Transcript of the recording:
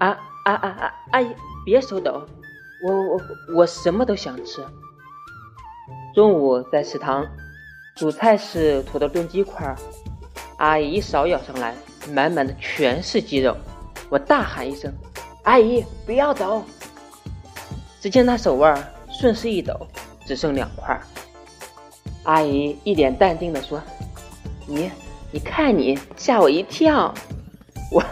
啊啊啊啊，阿姨别手抖，我我我什么都想吃。中午在食堂，主菜是土豆炖鸡块。阿姨一勺舀上来，满满的全是鸡肉。我大喊一声，阿姨不要走。只见她手腕顺势一抖，只剩两块。阿姨一脸淡定地说，你你看你，吓我一跳。我。